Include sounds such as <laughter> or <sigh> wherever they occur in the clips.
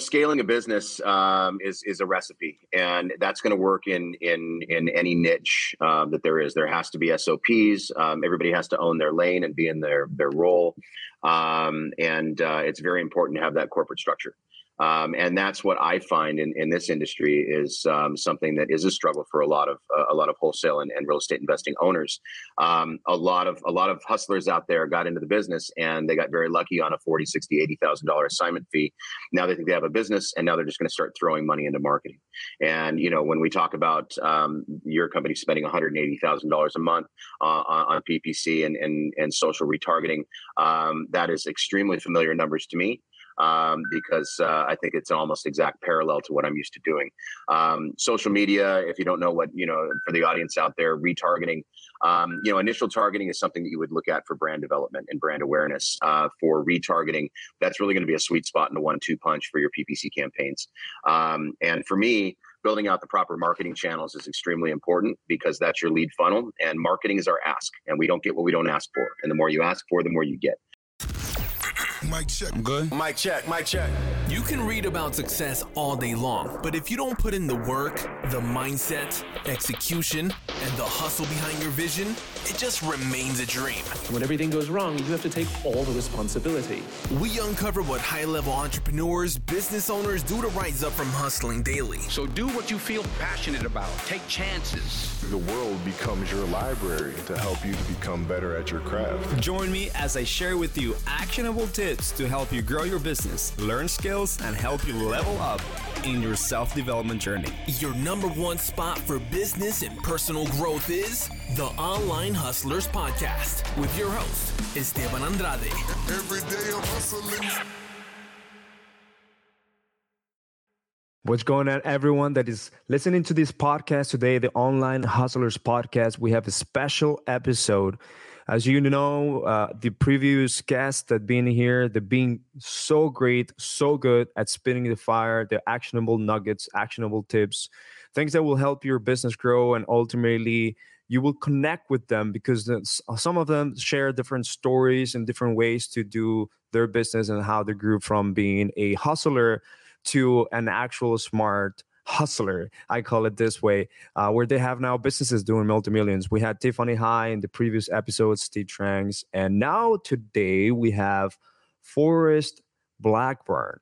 scaling a business um, is is a recipe, and that's going to work in in in any niche uh, that there is. There has to be SOPs. Um, everybody has to own their lane and be in their their role, um, and uh, it's very important to have that corporate structure. Um, and that's what I find in, in this industry is um, something that is a struggle for a lot of uh, a lot of wholesale and, and, real estate investing owners. Um, a lot of a lot of hustlers out there got into the business and they got very lucky on a 40, 60, 80,000 dollar assignment fee. Now they think they have a business and now they're just going to start throwing money into marketing. And you know when we talk about um, your company spending 180,000 dollars a month uh, on, PPC and, and and social retargeting, um, that is extremely familiar numbers to me um, because uh, I think it's almost exact parallel to what I'm used to doing. Um, social media, if you don't know what, you know, for the audience out there, retargeting, um, you know, initial targeting is something that you would look at for brand development and brand awareness. Uh, for retargeting, that's really going to be a sweet spot and a one two punch for your PPC campaigns. Um, and for me, building out the proper marketing channels is extremely important because that's your lead funnel and marketing is our ask and we don't get what we don't ask for and the more you ask for the more you get Mic check. I'm good. Mic check. Mic check. You can read about success all day long, but if you don't put in the work, the mindset, execution, and the hustle behind your vision, it just remains a dream. When everything goes wrong, you have to take all the responsibility. We uncover what high level entrepreneurs, business owners do to rise up from hustling daily. So do what you feel passionate about, take chances. The world becomes your library to help you to become better at your craft. Join me as I share with you actionable tips to help you grow your business, learn skills, and help you level up in your self development journey. Your number one spot for business and personal growth is the Online Hustlers Podcast with your host, Esteban Andrade. Every day I'm hustling. What's going on, everyone that is listening to this podcast today, the Online Hustlers Podcast? We have a special episode as you know, uh, the previous guests that been here, they've been so great, so good at spinning the fire, the actionable nuggets, actionable tips, things that will help your business grow and ultimately you will connect with them because some of them share different stories and different ways to do their business and how they grew from being a hustler to an actual smart hustler, I call it this way, uh, where they have now businesses doing multi-millions. We had Tiffany High in the previous episode, Steve Tranks, and now today we have Forrest Blackburn.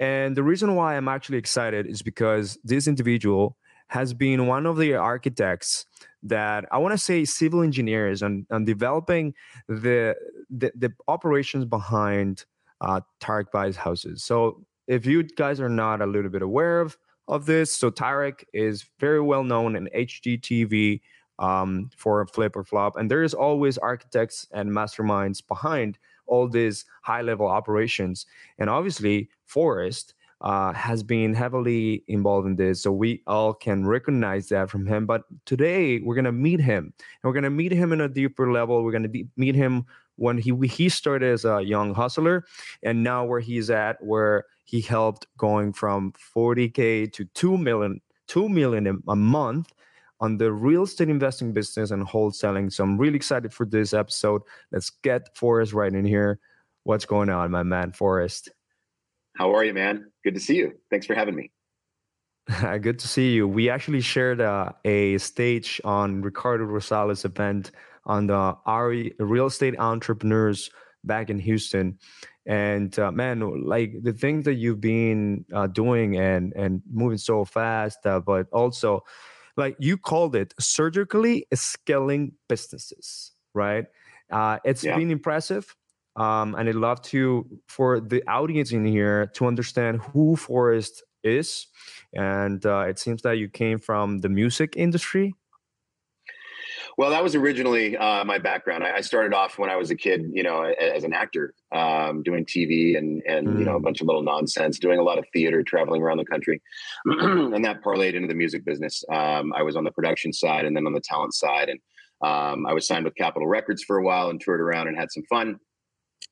And the reason why I'm actually excited is because this individual has been one of the architects that I want to say civil engineers on, on developing the, the, the operations behind uh, Tarek Buys houses. So if you guys are not a little bit aware of of this. So Tarek is very well known in HGTV um, for Flip or Flop, and there is always architects and masterminds behind all these high level operations. And obviously, Forrest uh, has been heavily involved in this, so we all can recognize that from him. But today, we're gonna meet him, and we're gonna meet him in a deeper level. We're gonna de- meet him when he he started as a young hustler, and now where he's at, where he helped going from 40k to 2 million 2 million a month on the real estate investing business and wholesaling. So i'm really excited for this episode. Let's get forrest right in here. What's going on my man forrest? How are you man? Good to see you. Thanks for having me. <laughs> Good to see you. We actually shared uh, a stage on ricardo rosales event on the RE, real estate entrepreneurs back in houston. And uh, man like the things that you've been uh, doing and and moving so fast uh, but also like you called it surgically scaling businesses right? Uh, it's yeah. been impressive um, and i'd love to for the audience in here to understand who forrest is. And uh, it seems that you came from the music industry well, that was originally uh, my background. I, I, started off when I was a kid, you know, as an actor, um, doing TV and and mm. you know a mm. bunch of little nonsense, doing a lot of theater, traveling around the country, <clears throat> and that parlayed into the music business. Um, I was on the production side and then on the talent side, and um, I was signed with Capitol Records for a while and toured around and had some fun.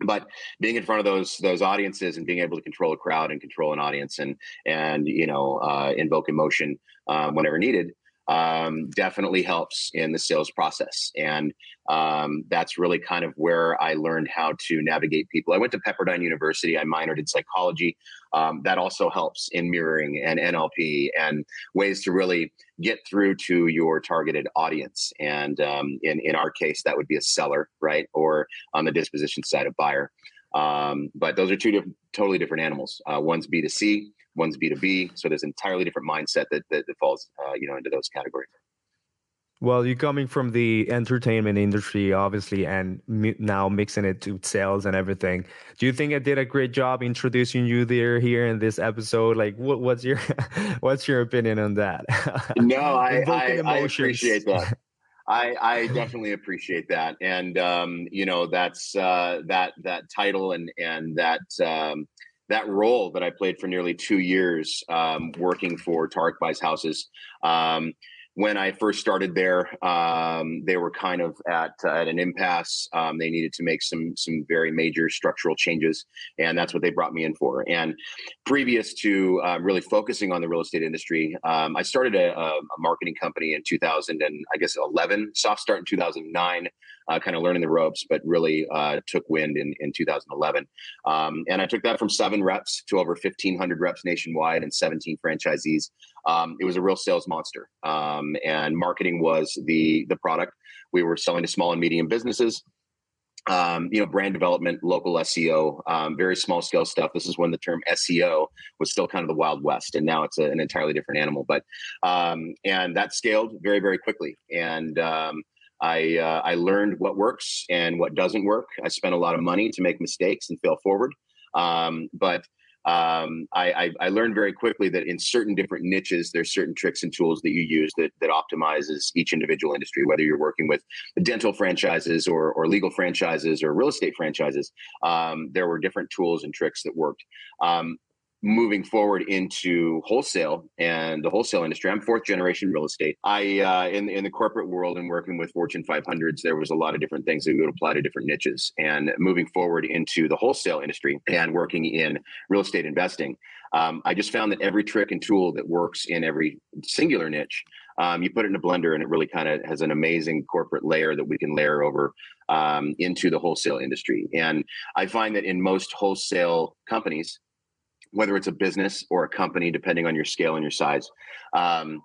But being in front of those those audiences and being able to control a crowd and control an audience and and you know uh, invoke emotion um, whenever needed um, definitely helps in the sales process. And um, that's really kind of where I learned how to navigate people. I went to Pepperdine University. I minored in psychology. Um, that also helps in mirroring and NLP and ways to really get through to your targeted audience. And um, in in our case, that would be a seller, right, or on the disposition side, a buyer. Um, but those are two different, totally different animals. Uh, one's B two C, one's B two B. So there's an entirely different mindset that that, that falls, uh, you know, into those categories. Well, you're coming from the entertainment industry, obviously, and now mixing it to sales and everything. Do you think I did a great job introducing you there here in this episode? Like, what, what's your <laughs> what's your opinion on that? No, I, <laughs> I, I, appreciate that. <laughs> I, I definitely appreciate that, and um, you know that's uh, that that title and and that um, that role that I played for nearly two years, um, working for Tarek Buys Houses. Um, when I first started there, um, they were kind of at uh, at an impasse. Um, they needed to make some some very major structural changes, and that's what they brought me in for. And previous to uh, really focusing on the real estate industry, um, I started a, a, marketing company in 2000 and I guess 11. Soft start in 2009 uh, kind of learning the ropes, but really uh, took wind in, in 2011. Um, and I took that from seven reps to over 1,500 reps nationwide and 17 franchisees. Um, it was a real sales monster, um, and marketing was the the product. We were selling to small and medium businesses. Um, you know, brand development, local SEO, um, very small scale stuff. This is when the term SEO was still kind of the wild west, and now it's a, an entirely different animal. But um, and that scaled very, very quickly. And um, I uh, I learned what works and what doesn't work. I spent a lot of money to make mistakes and fail forward, um, but um, I, I, I, learned very quickly that in certain different niches, there's certain tricks and tools that you use that that optimizes each individual industry. Whether you're working with dental franchises or or legal franchises or real estate franchises, um, there were different tools and tricks that worked. Um, moving forward into wholesale and the wholesale industry. I'm fourth generation real estate. I uh, in in the corporate world and working with Fortune 500s, there was a lot of different things that would apply to different niches. And moving forward into the wholesale industry and working in real estate investing, um, I just found that every trick and tool that works in every singular niche, um, you put it in a blender, and it really kind of has an amazing corporate layer that we can layer over um, into the wholesale industry. And I find that in most wholesale companies whether it's a business or a company, depending on your scale and your size. Um,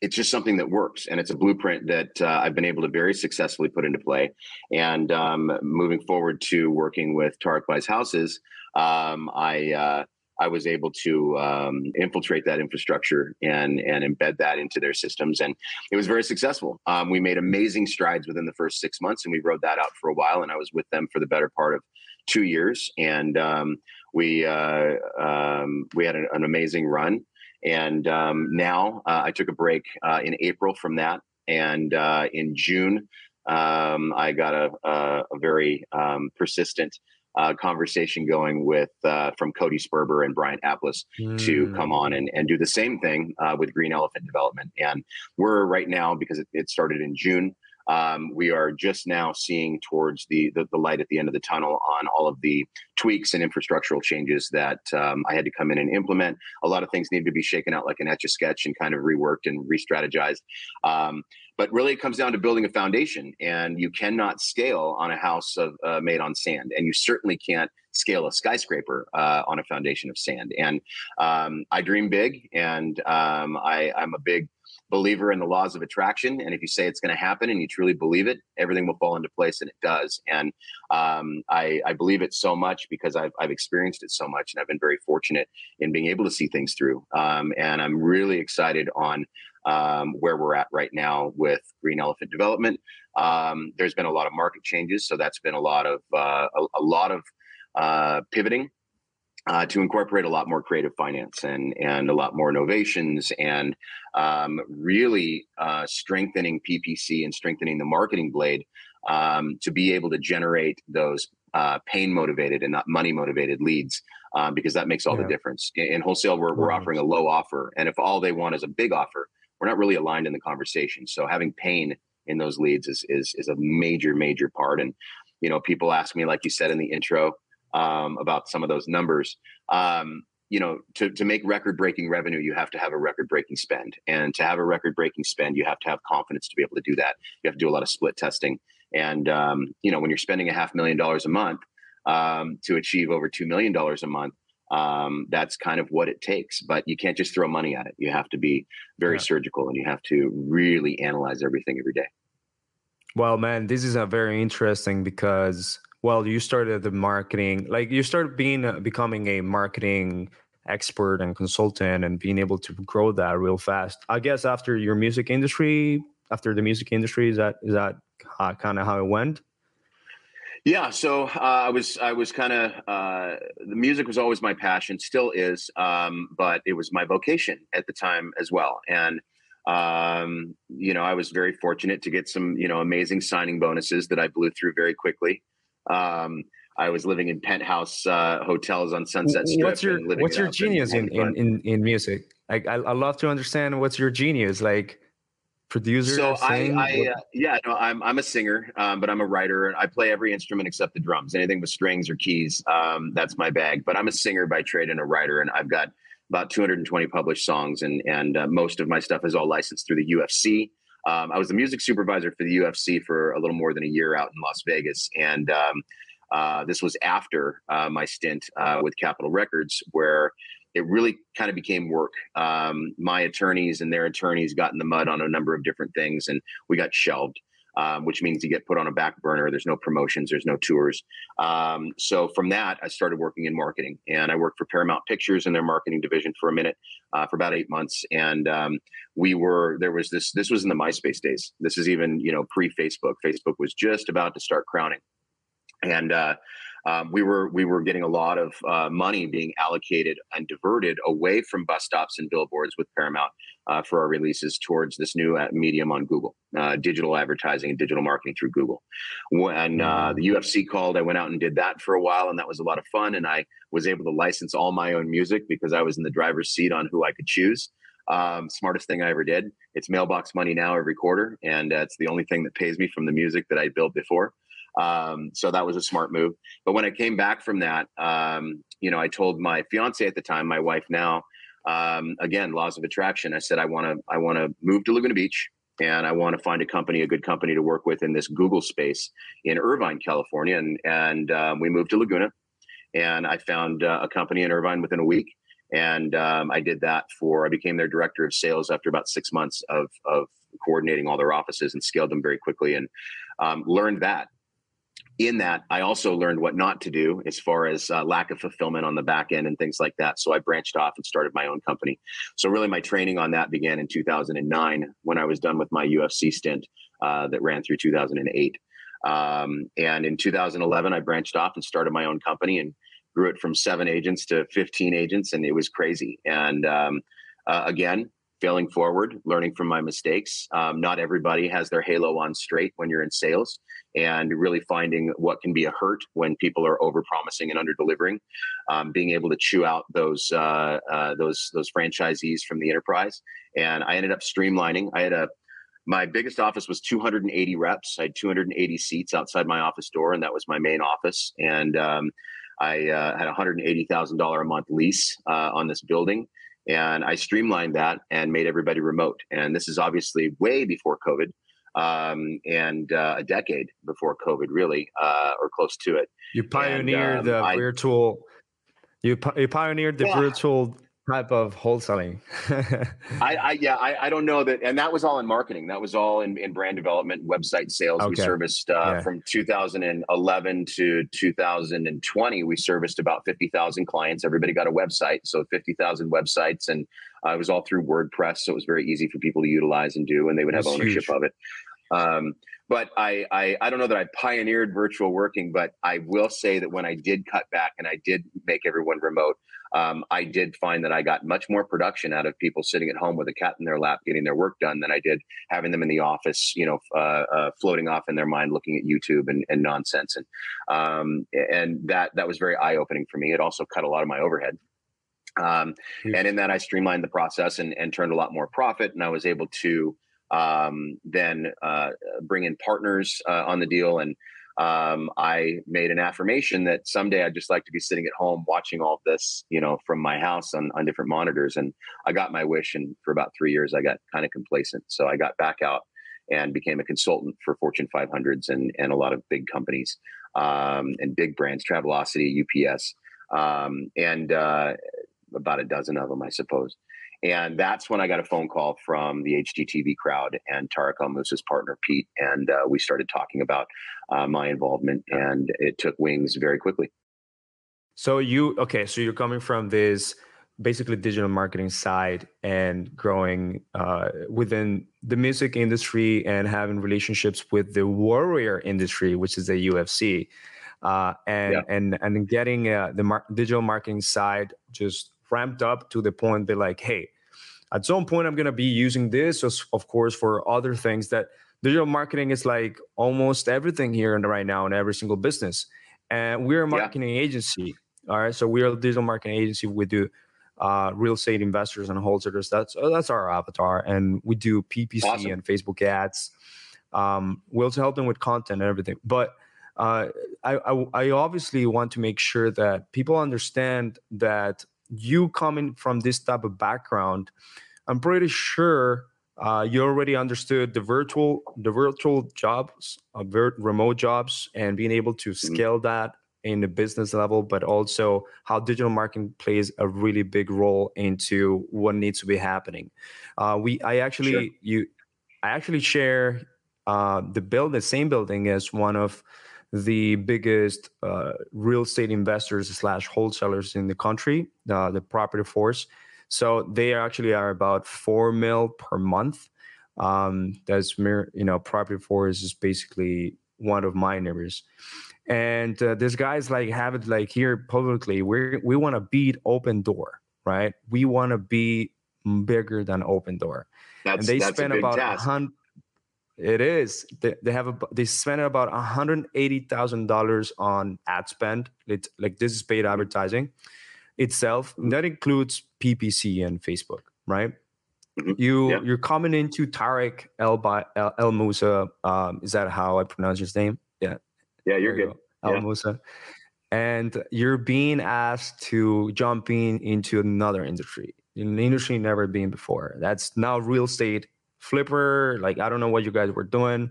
it's just something that works, and it's a blueprint that uh, I've been able to very successfully put into play. And um, moving forward to working with Tarek Houses, um, I uh, I was able to um, infiltrate that infrastructure and and embed that into their systems, and it was very successful. Um, we made amazing strides within the first six months, and we rode that out for a while. And I was with them for the better part of two years, and um, we uh, um, we had an, an, amazing run. And um, now uh, I took a break uh, in April from that, and uh, in June um, I got a, a, a very um, persistent. Uh, conversation going with uh, from Cody Sperber and Bryant Apples mm. to come on and, and do the same thing with Green Elephant Development. And we're right now because it, it started in June um, we are just now seeing towards the, the, the light at the end of the tunnel on all of the tweaks and infrastructural changes that um, I had to come in and implement. A lot of things need to be shaken out like an etch a sketch and kind of reworked and re-strategized. Um, but really, it comes down to building a foundation, and you cannot scale on a house of, uh, made on sand, and you certainly can't scale a skyscraper uh, on a foundation of sand. And um, I dream big, and um, I, I'm a big believer in the laws of attraction. And if you say it's going to happen and you truly believe it, everything will fall into place, and it does. And um, I, I, believe it so much because I've, I've, experienced it so much, and I've been very fortunate in being able to see things through. Um, and I'm really excited on um, where we're at right now with Green Elephant Development. Um, there's been a lot of market changes, so that's been a lot of uh, a, a, lot of uh, pivoting uh, to incorporate a lot more creative finance and and a lot more innovations and um, really uh, strengthening PPC and strengthening the marketing blade um, to be able to generate those uh, pain motivated and not money motivated leads um, because that makes all yeah. the difference. In, in wholesale, we're, we're offering a low offer, and if all they want is a big offer, we're not really aligned in the conversation. So having pain in those leads is is is a major major part. And you know, people ask me, like you said in the intro, um, about some of those numbers. Um, you know, to, to make record breaking revenue, you have to have a record breaking spend. And to have a record breaking spend, you have to have confidence to be able to do that. You have to do a lot of split testing. And, um, you know, when you're spending a half million dollars a month um, to achieve over $2 million a month, um, that's kind of what it takes. But you can't just throw money at it. You have to be very yeah. surgical and you have to really analyze everything every day. Well, man, this is a very interesting because well, you started the marketing, like you started being uh, becoming a marketing expert and consultant and being able to grow that real fast. I guess after your music industry, after the music industry, is that is that kind of how it went? Yeah, so uh, I was I was kind of uh, the music was always my passion, still is, um, but it was my vocation at the time as well. And um, you know, I was very fortunate to get some you know amazing signing bonuses that I blew through very quickly. Um, I was living in penthouse uh, hotels on Sunset Strip. What's your What's your genius in, in, in in music? Like I I love to understand what's your genius like producer? So I, I uh, yeah, no, I'm I'm a singer, um, but I'm a writer. I play every instrument except the drums. Anything with strings or keys, um, that's my bag. But I'm a singer by trade and a writer, and I've got about 220 published songs, and and uh, most of my stuff is all licensed through the UFC. Um, I was the music supervisor for the UFC for a little more than a year out in Las Vegas, and um, uh, this was after uh, my stint uh, with Capitol Records, where it really kind of became work. Um, my attorneys and their attorneys got in the mud on a number of different things, and we got shelved. Um, which means you get put on a back burner. There's no promotions, there's no tours. Um, so from that, I started working in marketing, and I worked for Paramount Pictures in their marketing division for a minute, uh, for about eight months. And um, we were there was this. This was in the MySpace days. This is even you know pre Facebook. Facebook was just about to start crowning, and uh, um, we were we were getting a lot of uh, money being allocated and diverted away from bus stops and billboards with Paramount uh, for our releases towards this new uh, medium on Google, uh, digital advertising and digital marketing through Google. When uh, the UFC called, I went out and did that for a while, and that was a lot of fun. And I was able to license all my own music because I was in the driver's seat on who I could choose. Um, smartest thing I ever did. It's mailbox money now every quarter, and uh, it's the only thing that pays me from the music that I built before. Um, so that was a smart move. But when I came back from that, um, you know, I told my fiance at the time, my wife now, um, again, laws of attraction. I said, I want to, I want to move to Laguna Beach and I want to find a company, a good company to work with in this Google space in Irvine, California. And, and um, we moved to Laguna and I found uh, a company in Irvine within a week. And um, I did that for, I became their director of sales after about six months of, of coordinating all their offices and scaled them very quickly and um, learned that in that, I also learned what not to do as far as uh, lack of fulfillment on the back end and things like that. So I branched off and started my own company. So really, my training on that began in 2009 when I was done with my UFC stint uh, that ran through 2008. Um, and in 2011, I branched off and started my own company and grew it from seven agents to 15 agents, and it was crazy. And um, uh, again, failing forward, learning from my mistakes. Um, not everybody has their halo on straight when you're in sales, and really finding what can be a hurt when people are over promising and under delivering. Um, being able to chew out those uh, uh, those those franchisees from the enterprise, and I ended up streamlining. I had a my biggest office was 280 reps. I had 280 seats outside my office door, and that was my main office. And um, I uh, had a $180,000 a month lease uh, on this building and I streamlined that and made everybody remote. And this is obviously way before COVID um, and uh, a decade before COVID, really, uh, or close to it. You pioneered and, um, the I, virtual. You, you pioneered the yeah. virtual type of wholesaling. <laughs> I, I, yeah, I, I don't know that, and that was all in marketing. That was all in, in brand development, website sales. Okay. We serviced uh, yeah. from 2011 to 2020. We serviced about 50,000 clients. Everybody got a website, so 50,000 websites, and uh, it was all through WordPress, so it was very easy for people to utilize and do, and they would have ownership huge. of it. Um, but I, I, I don't know that I pioneered virtual working, but I will say that when I did cut back and I did make everyone remote, um, I did find that I got much more production out of people sitting at home with a cat in their lap getting their work done than I did having them in the office, you know, uh, uh, floating off in their mind looking at YouTube and, and nonsense. And um, and that that was very eye opening for me. It also cut a lot of my overhead. Um, and in that, I streamlined the process and, and turned a lot more profit, and I was able to um, then uh, bring in partners uh, on the deal and um, I made an affirmation that someday I'd just like to be sitting at home watching all this, you know, from my house on, on different monitors. And I got my wish. And for about three years, I got kind of complacent. So I got back out and became a consultant for Fortune 500s and, and a lot of big companies um, and big brands, Travelocity, UPS, um, and uh, about a dozen of them, I suppose. And that's when I got a phone call from the HGTV crowd and Tarek El Moussa's partner, Pete. And uh, we started talking about uh, my involvement, and it took wings very quickly. So, you, okay, so you're coming from this basically digital marketing side and growing uh, within the music industry and having relationships with the warrior industry, which is the UFC. Uh, and, yeah. and and getting uh, the mar- digital marketing side just ramped up to the point that like hey at some point i'm going to be using this of course for other things that digital marketing is like almost everything here and right now in every single business. And we're a marketing yeah. agency all right? So we're a digital marketing agency. We do uh, real estate investors and wholesalers. That's uh, that's our avatar. And we do ppc awesome. and facebook ads um, we also help them with content and everything. But uh, I, I, I obviously want to make sure that people understand that you coming from this type of background, I'm pretty sure uh, you already understood the virtual the virtual jobs, uh, vir- remote jobs, and being able to mm-hmm. scale that in the business level, but also how digital marketing plays a really big role into what needs to be happening. Uh, we I actually sure. you I actually share uh, the build the same building as one of the biggest uh, real estate investors slash wholesalers in the country, uh, the property force. So they actually are about four mil per month. Um, that's you know, property force is basically one of my neighbors. And uh, this guy's like have it like here publicly. We we want to beat Opendoor, right? We want to be bigger than Opendoor. That's, and they spend about a hundred it is. They, they have a, they spent about one hundred eighty thousand dollars on ad spend. It's like this is paid advertising itself. And that includes PPC and Facebook, right? Mm-hmm. You yeah. you're coming into Tarek El El, El Moussa. Um, is that how I pronounce his name? Yeah. Yeah, you're good. You El yeah. Moussa. And you're being asked to jump in into another industry, an industry never been before. That's now real estate Flipper. Like I don't know what you guys were doing.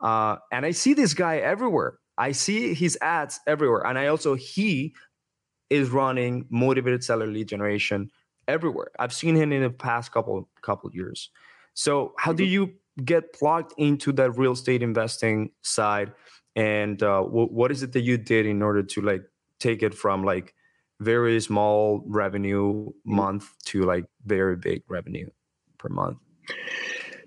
Uh, and I see this guy everywhere. I see his ads everywhere, and I also he is running motivated seller lead generation everywhere. I've seen him in the past couple couple years. So how do mm-hmm. you get plugged into that real estate investing side? And uh, w- what is it that you did in order to like take it from like very small revenue mm-hmm. month to like very big revenue per month?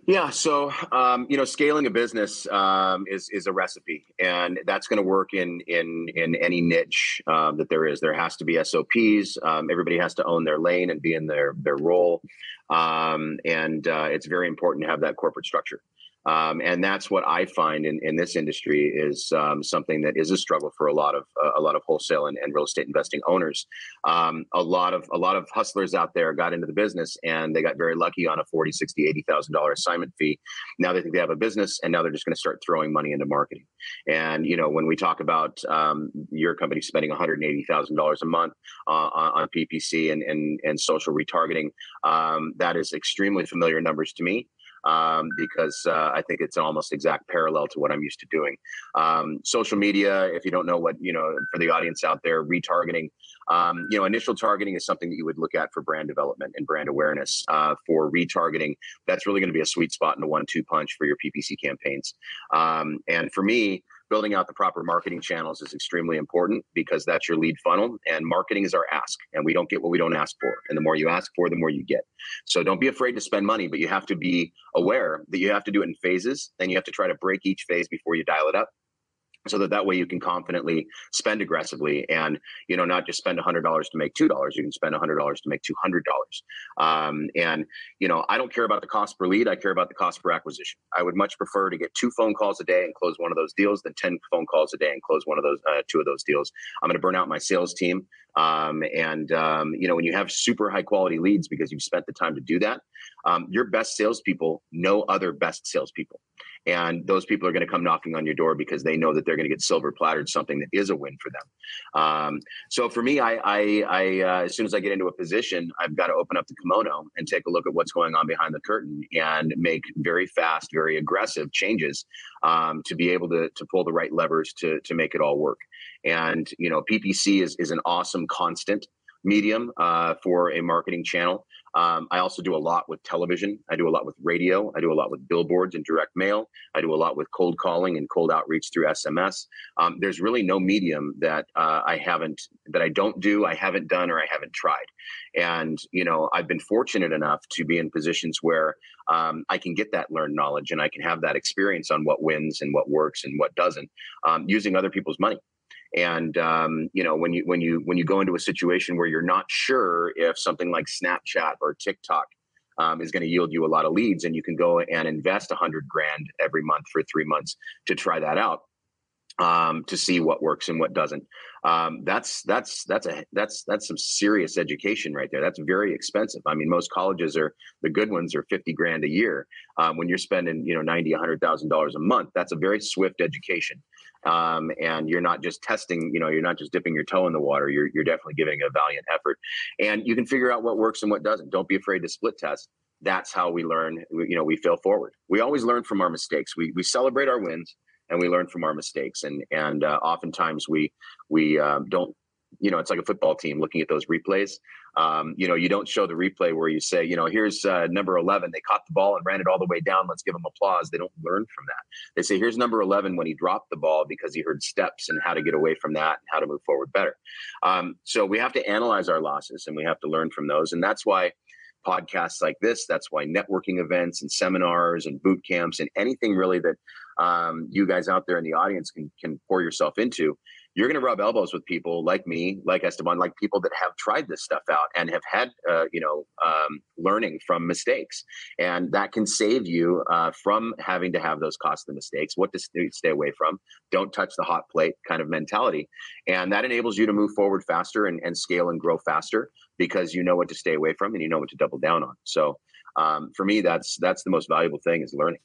Yeah, so um, you know, scaling a business um, is is a recipe, and that's going to work in in in any niche um, that there is. There has to be SOPs. Um, everybody has to own their lane and be in their their role, um, and uh, it's very important to have that corporate structure. Um, and that's what I find in, in this industry is um, something that is a struggle for a lot of uh, a lot of wholesale and, and, real estate investing owners. Um, a lot of a lot of hustlers out there got into the business and they got very lucky on a 40, 60, 80,000 dollar assignment fee. Now they think they have a business and now they're just going to start throwing money into marketing. And you know when we talk about um, your company spending 180,000 dollars a month uh, on PPC and, and and social retargeting, um, that is extremely familiar numbers to me um, because uh, I think it's an almost exact parallel to what I'm used to doing. Um, social media, if you don't know what, you know, for the audience out there, retargeting, um, you know, initial targeting is something that you would look at for brand development and brand awareness. Uh, for retargeting, that's really going to be a sweet spot in a one-two punch for your PPC campaigns. Um, and for me, building out the proper marketing channels is extremely important because that's your lead funnel and marketing is our ask and we don't get what we don't ask for. And the more you ask for the more you get. So don't be afraid to spend money but you have to be aware that you have to do it in phases and you have to try to break each phase before you dial it up so that that way you can confidently spend aggressively and you know not just spend $100 to make $2 you can spend $100 to make $200 um, and you know i don't care about the cost per lead i care about the cost per acquisition. I would much prefer to get two phone calls a day and close one of those deals than 10 phone calls a day and close one of those uh, two of those deals. I'm going to burn out my sales team um, and um, you know when you have super high quality leads because you've spent the time to do that um, your best salespeople know other best salespeople and those people are going to come knocking on your door because they know that they're going to get silver plattered something that is a win for them. Um, so for me, I, I, I uh, as soon as I get into a position, I've got to open up the kimono and take a look at what's going on behind the curtain and make very fast, very aggressive changes um, to be able to to pull the right levers to to make it all work. And you know, PPC is is an awesome constant medium uh, for a marketing channel. Um, I also do a lot with television. I do a lot with radio. I do a lot with billboards and direct mail. I do a lot with cold calling and cold outreach through SMS. Um, there's really no medium that uh, I haven't, that I don't do, I haven't done, or I haven't tried. And, you know, I've been fortunate enough to be in positions where um, I can get that learned knowledge and I can have that experience on what wins and what works and what doesn't um, using other people's money and um, you know when you when you when you go into a situation where you're not sure if something like snapchat or tiktok um, is going to yield you a lot of leads and you can go and invest a hundred grand every month for three months to try that out um, to see what works and what doesn't. Um, that's that's that's a that's that's some serious education right there. That's very expensive. I mean, most colleges are the good ones are fifty grand a year. Um, when you're spending you know ninety, a hundred thousand dollars a month, that's a very swift education. Um, and you're not just testing. You know, you're not just dipping your toe in the water. You're you're definitely giving a valiant effort, and you can figure out what works and what doesn't. Don't be afraid to split test that's how we learn you know we fail forward we always learn from our mistakes we we celebrate our wins and we learn from our mistakes. And and uh, oftentimes we we um, don't. You know, it's like a football team looking at those replays. Um, you know, you don't show the replay where you say, you know, here's uh, number 11. They caught the ball and ran it all the way down. Let's give them applause. They don't learn from that. They say, here's number 11 when he dropped the ball because he heard steps and how to get away from that and how to move forward better. Um, so we have to analyze our losses and we have to learn from those. And that's why podcasts like this, that's why networking events and seminars and boot camps and anything really that um, you guys out there in the audience can can pour yourself into you're going to rub elbows with people like me, like Esteban, like people that have tried this stuff out and have had, uh, you know, um, learning from mistakes, and that can save you uh, from having to have those costly mistakes. What to stay, away from? Don't touch the hot plate kind of mentality, and that enables you to move forward faster and, and scale and grow faster because you know what to stay away from and you know what to double down on. So, um, for me, that's that's the most valuable thing is learning.